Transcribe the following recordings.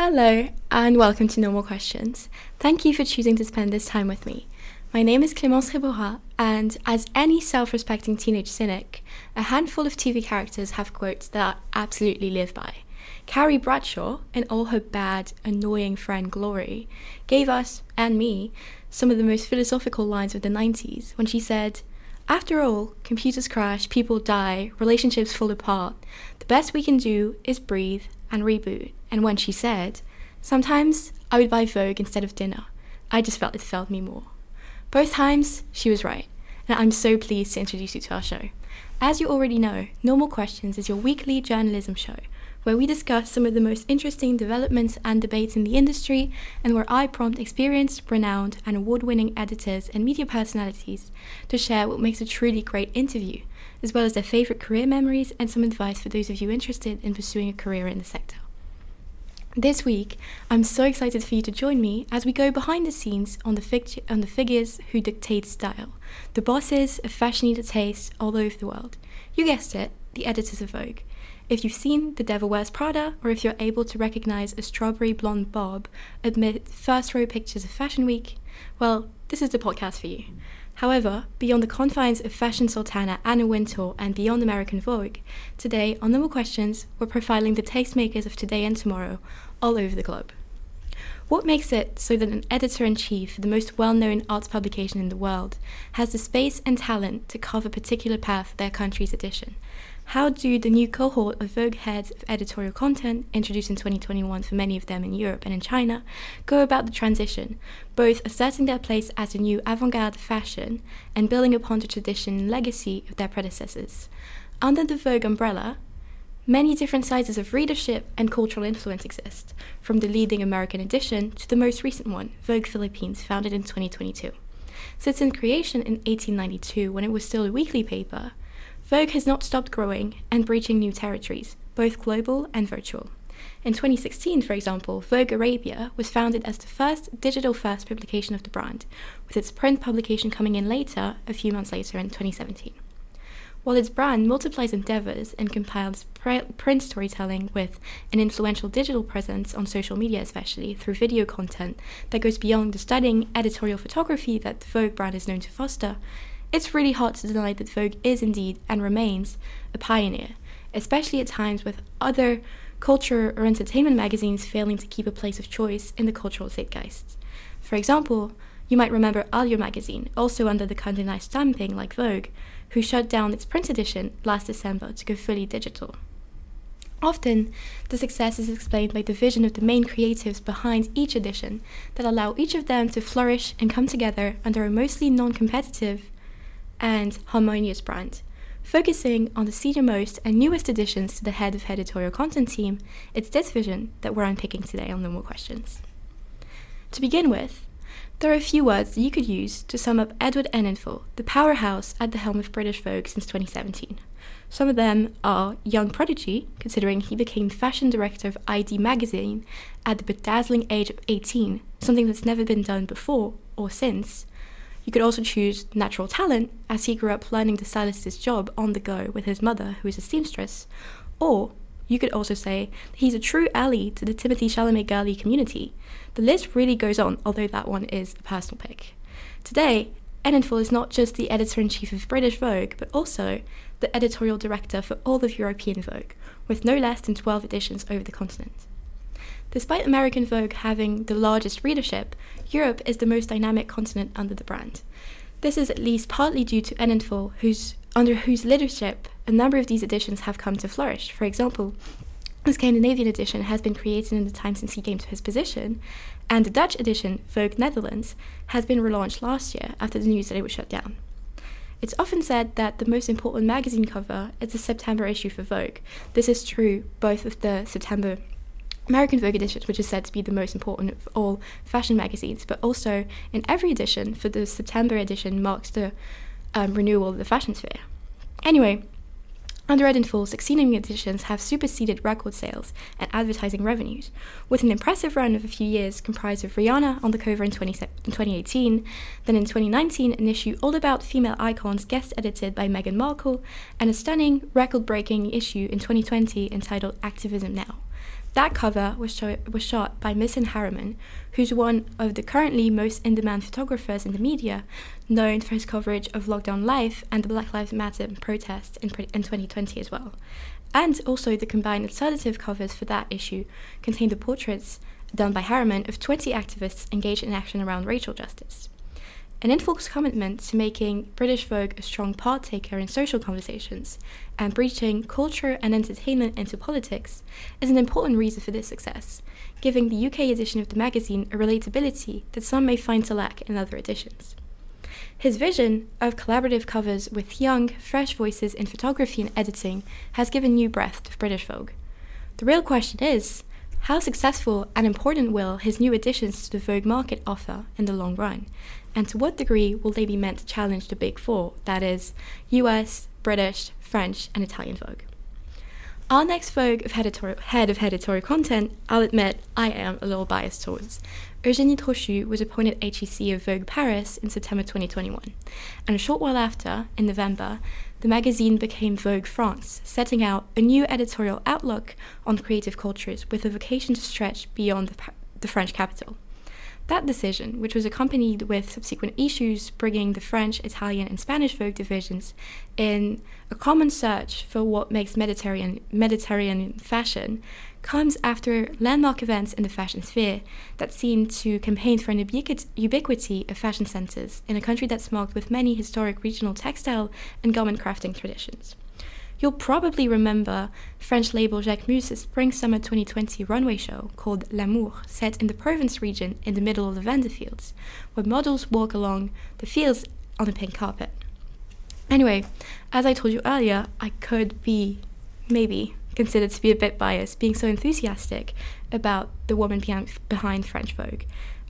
Hello, and welcome to No More Questions. Thank you for choosing to spend this time with me. My name is Clémence Rebora, and as any self respecting teenage cynic, a handful of TV characters have quotes that I absolutely live by. Carrie Bradshaw, in all her bad, annoying friend glory, gave us, and me, some of the most philosophical lines of the 90s when she said, After all, computers crash, people die, relationships fall apart. The best we can do is breathe and reboot. And when she said, Sometimes I would buy Vogue instead of dinner, I just felt it felt me more. Both times, she was right, and I'm so pleased to introduce you to our show. As you already know, No More Questions is your weekly journalism show where we discuss some of the most interesting developments and debates in the industry, and where I prompt experienced, renowned, and award winning editors and media personalities to share what makes a truly great interview, as well as their favorite career memories and some advice for those of you interested in pursuing a career in the sector. This week, I'm so excited for you to join me as we go behind the scenes on the, fig- on the figures who dictate style, the bosses of fashion eater taste all over the world. You guessed it, the editors of Vogue. If you've seen The Devil Wears Prada, or if you're able to recognize a strawberry blonde bob amid first row pictures of Fashion Week, well, this is the podcast for you. However, beyond the confines of Fashion Sultana Anna Wintour and beyond American Vogue, today on No More Questions, we're profiling the tastemakers of today and tomorrow all over the globe. What makes it so that an editor in chief for the most well known arts publication in the world has the space and talent to carve a particular path for their country's edition? How do the new cohort of Vogue heads of editorial content, introduced in 2021 for many of them in Europe and in China, go about the transition, both asserting their place as a new avant garde fashion and building upon the tradition and legacy of their predecessors? Under the Vogue umbrella, Many different sizes of readership and cultural influence exist, from the leading American edition to the most recent one, Vogue Philippines, founded in 2022. Since its creation in 1892, when it was still a weekly paper, Vogue has not stopped growing and breaching new territories, both global and virtual. In 2016, for example, Vogue Arabia was founded as the first digital first publication of the brand, with its print publication coming in later, a few months later in 2017. While its brand multiplies endeavors and compiles pr- print storytelling with an influential digital presence on social media, especially through video content that goes beyond the stunning editorial photography that the Vogue brand is known to foster, it's really hard to deny that Vogue is indeed and remains a pioneer, especially at times with other culture or entertainment magazines failing to keep a place of choice in the cultural zeitgeist. For example, you might remember Allure magazine, also under the Condé Nast stamping like Vogue, who shut down its print edition last December to go fully digital. Often, the success is explained by the vision of the main creatives behind each edition that allow each of them to flourish and come together under a mostly non competitive and harmonious brand. Focusing on the senior-most and newest additions to the head of editorial content team, it's this vision that we're unpicking today on No More Questions. To begin with, there are a few words that you could use to sum up Edward Enninful, the powerhouse at the helm of British Vogue since 2017. Some of them are young prodigy, considering he became fashion director of i-D magazine at the bedazzling age of 18, something that's never been done before or since, you could also choose natural talent, as he grew up learning the stylist's job on the go with his mother, who is a seamstress. Or you could also say he's a true ally to the Timothée Chalamet girly community. The list really goes on, although that one is a personal pick. Today, Enninful is not just the editor in chief of British Vogue, but also the editorial director for all of European Vogue, with no less than 12 editions over the continent. Despite American Vogue having the largest readership, Europe is the most dynamic continent under the brand. This is at least partly due to Enninful, whose, under whose leadership a number of these editions have come to flourish. For example, the Scandinavian edition has been created in the time since he came to his position, and the Dutch edition, Vogue Netherlands, has been relaunched last year after the news that it was shut down. It's often said that the most important magazine cover is the September issue for Vogue. This is true both of the September American Vogue edition, which is said to be the most important of all fashion magazines, but also in every edition for the September edition marks the um, renewal of the fashion sphere. Anyway, under Enninful, succeeding editions have superseded record sales and advertising revenues, with an impressive run of a few years comprised of Rihanna on the cover in, 20, in 2018, then in 2019 an issue all about female icons guest edited by Meghan Markle, and a stunning record breaking issue in 2020 entitled Activism Now That cover was, show- was shot by Misan Harriman, who's one of the currently most in demand photographers in the media, known for his coverage of lockdown life and the Black Lives Matter protests in, in 2020 as well. And also, the combined alternative covers for that issue contain the portraits done by Harriman of 20 activists engaged in action around racial justice. Enninful's commitment to making British Vogue a strong partaker in social conversations and breaching culture and entertainment into politics is an important reason for this success, giving the UK edition of the magazine a relatability that some may find to lack in other editions. His vision of collaborative covers with young, fresh voices in photography and editing has given new breath to British Vogue. The real question is how successful and important will his new additions to the Vogue market offer in the long run? And to what degree will they be meant to challenge the big four that is, US, British, French, and Italian Vogue? Our next Vogue of editorial, head of editorial content, I'll admit I am a little biased towards. Eugénie Trochu was appointed HEC of Vogue Paris in September 2021, and a short while after, in November, the magazine became Vogue France, setting out a new editorial outlook on creative cultures with a vocation to stretch beyond the, the French capital. That decision, which was accompanied with subsequent issues bringing the French, Italian, and Spanish Vogue divisions in a common search for what makes Mediterranean, Mediterranean fashion, comes after landmark events in the fashion sphere that seem to campaign for an ubiquity of fashion centers in a country that's marked with many historic regional textile and garment crafting traditions. You'll probably remember French label Jacquemus' Spring Summer 2020 runway show called L'Amour, set in the Provence region in the middle of the Lavender fields, where models walk along the fields on a pink carpet. Anyway, as I told you earlier, I could be, maybe, considered to be a bit biased, being so enthusiastic about the woman behind French Vogue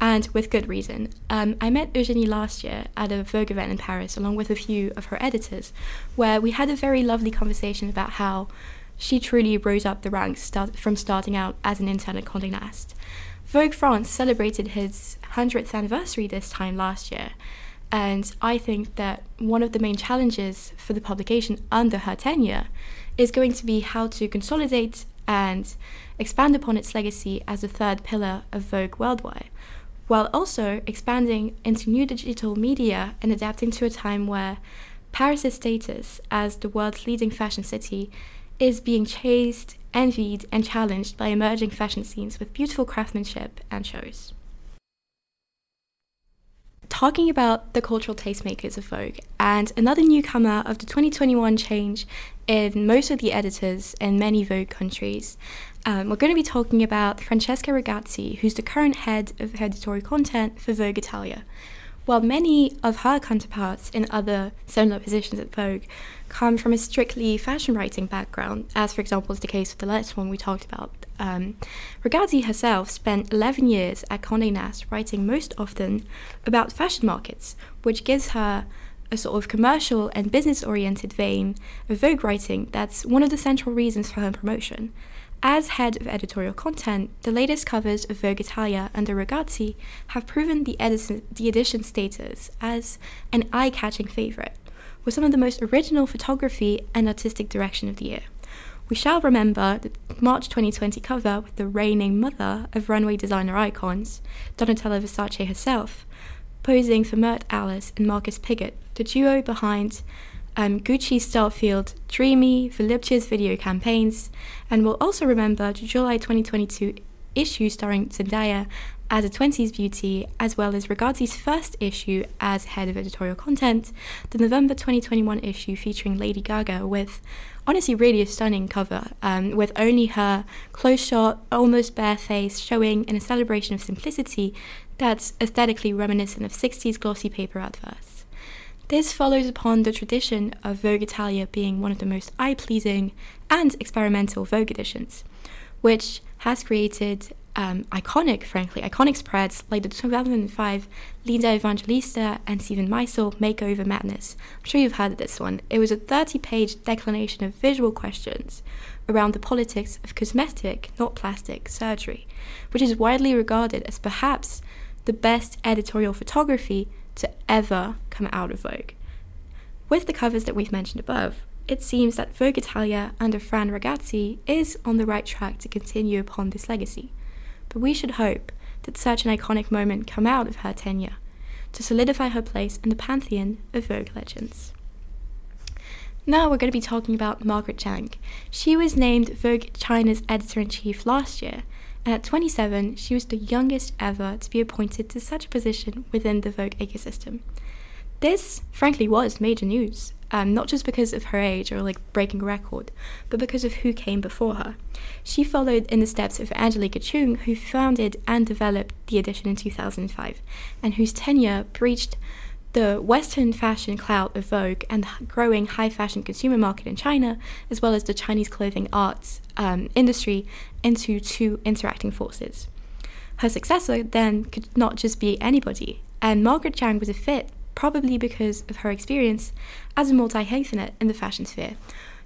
and with good reason. Um, I met Eugénie last year at a Vogue event in Paris, along with a few of her editors, where we had a very lovely conversation about how she truly rose up the ranks start, from starting out as an intern at Condé Nast. Vogue France celebrated his 100th anniversary this time last year, and I think that one of the main challenges for the publication under her tenure is going to be how to consolidate and expand upon its legacy as a third pillar of Vogue worldwide while also expanding into new digital media and adapting to a time where Paris's status as the world's leading fashion city is being chased, envied, and challenged by emerging fashion scenes with beautiful craftsmanship and shows. Talking about the cultural tastemakers of Vogue, and another newcomer of the 2021 change in most of the editors in many Vogue countries, um, we're going to be talking about Francesca Ragazzi, who's the current head of editorial content for Vogue Italia. While many of her counterparts in other similar positions at Vogue come from a strictly fashion writing background, as for example is the case with the last one we talked about, um, Ragazzi herself spent 11 years at Condé Nast writing most often about fashion markets, which gives her a sort of commercial and business oriented vein of Vogue writing that's one of the central reasons for her promotion. As head of editorial content, the latest covers of Vogue Italia under Ragazzi have proven the, edition, the edition status as an eye catching favourite, with some of the most original photography and artistic direction of the year. We shall remember the March 2020 cover with the reigning mother of runway designer icons, Donatella Versace herself, posing for Mert Alas and Marcus Piggott, the duo behind um, Gucci Starfield, Dreamy, voluptuous video campaigns, and we'll also remember the July 2022 issue starring Zendaya as a 20s beauty, as well as Ragazzi's first issue as head of editorial content, the November 2021 issue featuring Lady Gaga with honestly really a stunning cover, um, with only her close shot, almost bare face showing in a celebration of simplicity that's aesthetically reminiscent of 60s glossy paper adverts. This follows upon the tradition of Vogue Italia being one of the most eye pleasing and experimental Vogue editions, which has created um, iconic, frankly, iconic spreads like the 2005 Linda Evangelista and Steven Meisel Makeover Madness. I'm sure you've heard of this one. It was a 30 page declination of visual questions around the politics of cosmetic, not plastic, surgery, which is widely regarded as perhaps the best editorial photography to ever come out of Vogue. With the covers that we've mentioned above, it seems that Vogue Italia under Fran Ragazzi is on the right track to continue upon this legacy. But we should hope that such an iconic moment come out of her tenure to solidify her place in the pantheon of Vogue legends. Now we're going to be talking about Margaret Zhang. She was named Vogue China's editor in chief last year, at 27, she was the youngest ever to be appointed to such a position within the Vogue ecosystem. This, frankly, was major news, um, not just because of her age or like breaking a record, but because of who came before her. She followed in the steps of Angelica Cheung, who founded and developed the edition in 2005, and whose tenure breached the Western fashion clout of Vogue and the growing high fashion consumer market in China, as well as the Chinese clothing arts um, industry, into two interacting forces. Her successor then could not just be anybody, and Margaret Zhang was a fit, probably because of her experience as a multi hyphenate in the fashion sphere.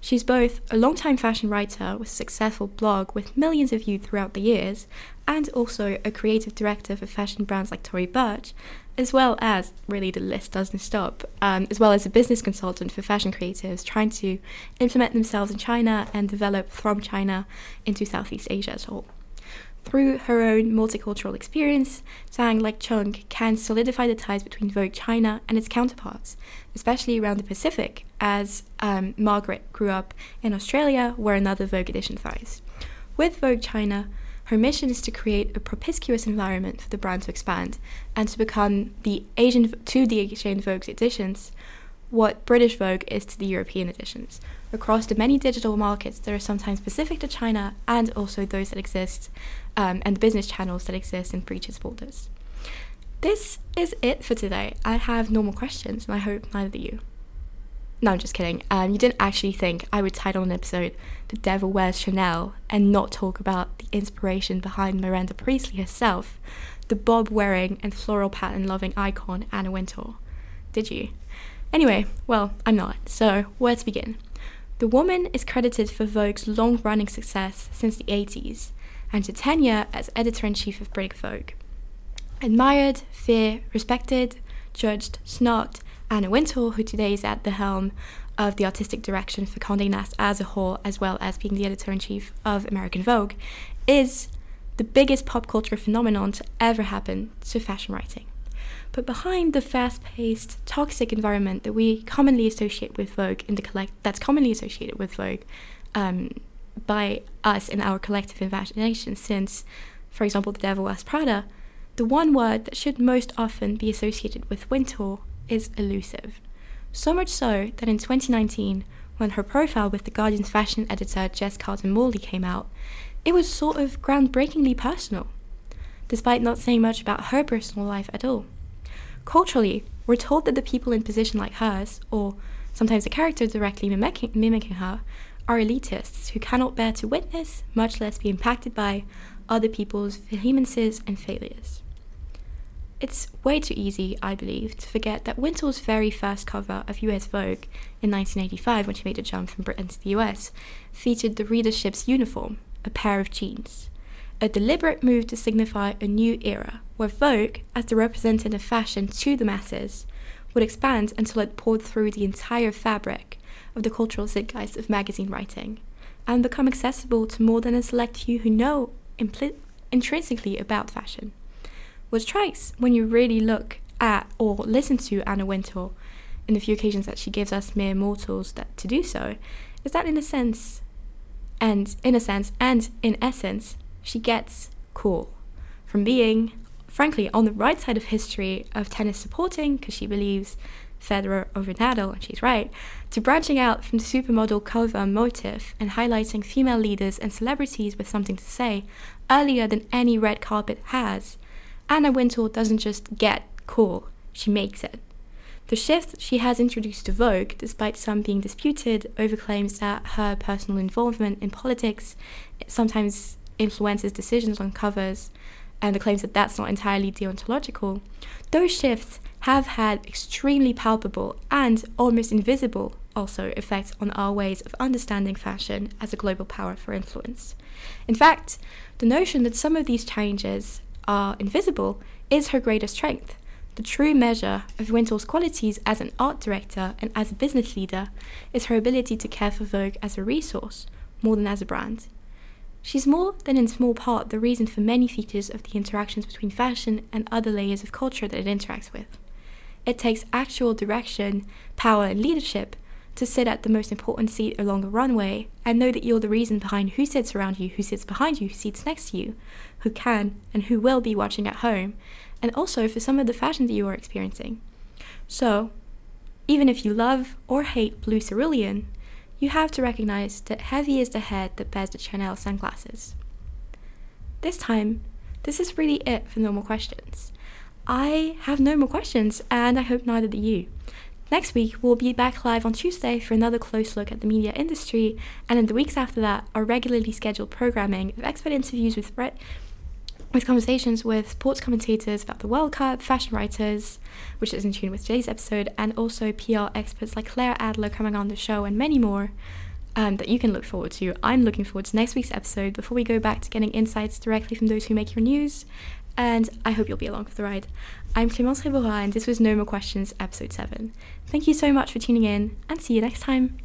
She's both a long-time fashion writer with a successful blog with millions of views throughout the years, and also a creative director for fashion brands like Tory Burch, as well as, really, the list doesn't stop, um, as well as a business consultant for fashion creatives trying to implement themselves in China and develop from China into Southeast Asia as whole. Through her own multicultural experience, Zhang, like Cheung, can solidify the ties between Vogue China and its counterparts, especially around the Pacific, as um, Margaret grew up in Australia, where another Vogue edition thrives. With Vogue China, her mission is to create a propitious environment for the brand to expand and to become the Asian to the Asian Vogue editions what British Vogue is to the European editions. Across the many digital markets that are sometimes specific to China and also those that exist um, and the business channels that exist in breaches borders. This is it for today. I have normal questions and I hope neither do you. No, I'm just kidding. Um, you didn't actually think I would title an episode The Devil Wears Chanel and not talk about inspiration behind Miranda Priestly herself, the bob wearing and floral pattern loving icon Anna Wintour. Did you? Anyway, well, I'm not, so where to begin? The woman is credited for Vogue's long running success since the 80s and her tenure as editor in chief of British Vogue. Admired, feared, respected, judged, snarked, Anna Wintour, who today is at the helm of the artistic direction for Condé Nast as a whole, as well as being the editor in chief of American Vogue, is the biggest pop culture phenomenon to ever happen to fashion writing. But behind the fast-paced, toxic environment that we commonly associate with Vogue in the collect that's commonly associated with Vogue um, by us in our collective imagination, since, for example, The Devil Wears Prada, the one word that should most often be associated with Wintour is elusive. So much so that in 2019, when her profile with The Guardian's fashion editor Jess Cartner Morley came out, it was sort of groundbreakingly personal, despite not saying much about her personal life at all. Culturally, we're told that the people in position like hers, or sometimes a character directly mimicking, mimicking her, are elitists who cannot bear to witness, much less be impacted by, other people's vehemences and failures. It's way too easy, I believe, to forget that Wintour's very first cover of US Vogue in 1985, when she made the jump from Britain to the US, featured the readership's uniform, a pair of jeans a deliberate move to signify a new era, where Vogue, as the representative of fashion to the masses, would expand until it poured through the entire fabric of the cultural zeitgeist of magazine writing, and become accessible to more than a select few who know intrinsically about fashion. What strikes when you really look at or listen to Anna Wintour in the few occasions that she gives us mere mortals that to do so, is that in a sense, and in a sense, and in essence, she gets cool from being, frankly, on the right side of history of tennis supporting, because she believes Federer over Nadal, and she's right, to branching out from the supermodel cover motif and highlighting female leaders and celebrities with something to say earlier than any red carpet has. Anna Wintour doesn't just get cool, she makes it. The shift she has introduced to Vogue, despite some being disputed, over claims that her personal involvement in politics sometimes influences decisions on covers and the claims that that's not entirely deontological, those shifts have had extremely palpable and almost invisible also effects on our ways of understanding fashion as a global power for influence. In fact, the notion that some of these changes are invisible is her greatest strength. The true measure of Wintour's qualities as an art director and as a business leader is her ability to care for Vogue as a resource more than as a brand. She's more than in small part the reason for many features of the interactions between fashion and other layers of culture that it interacts with. It takes actual direction, power, and leadership to sit at the most important seat along a runway and know that you're the reason behind who sits around you, who sits behind you, who sits next to you, who can and who will be watching at home, and also for some of the fashion that you are experiencing. So, even if you love or hate blue cerulean, you have to recognize that heavy is the head that bears the Chanel sunglasses. This time, this is really it for No More Questions. I have no more questions, and I hope neither do you. Next week, we'll be back live on Tuesday for another close look at the media industry, and in the weeks after that, our regularly scheduled programming of expert interviews with Brett with conversations with sports commentators about the World Cup, fashion writers, which is in tune with today's episode, and also PR experts like Claire Adler coming on the show, and many more um, that you can look forward to. I'm looking forward to next week's episode before we go back to getting insights directly from those who make your news, and I hope you'll be along for the ride. I'm Clémence Rebora, and this was No More Questions, episode 7. Thank you so much for tuning in, and see you next time.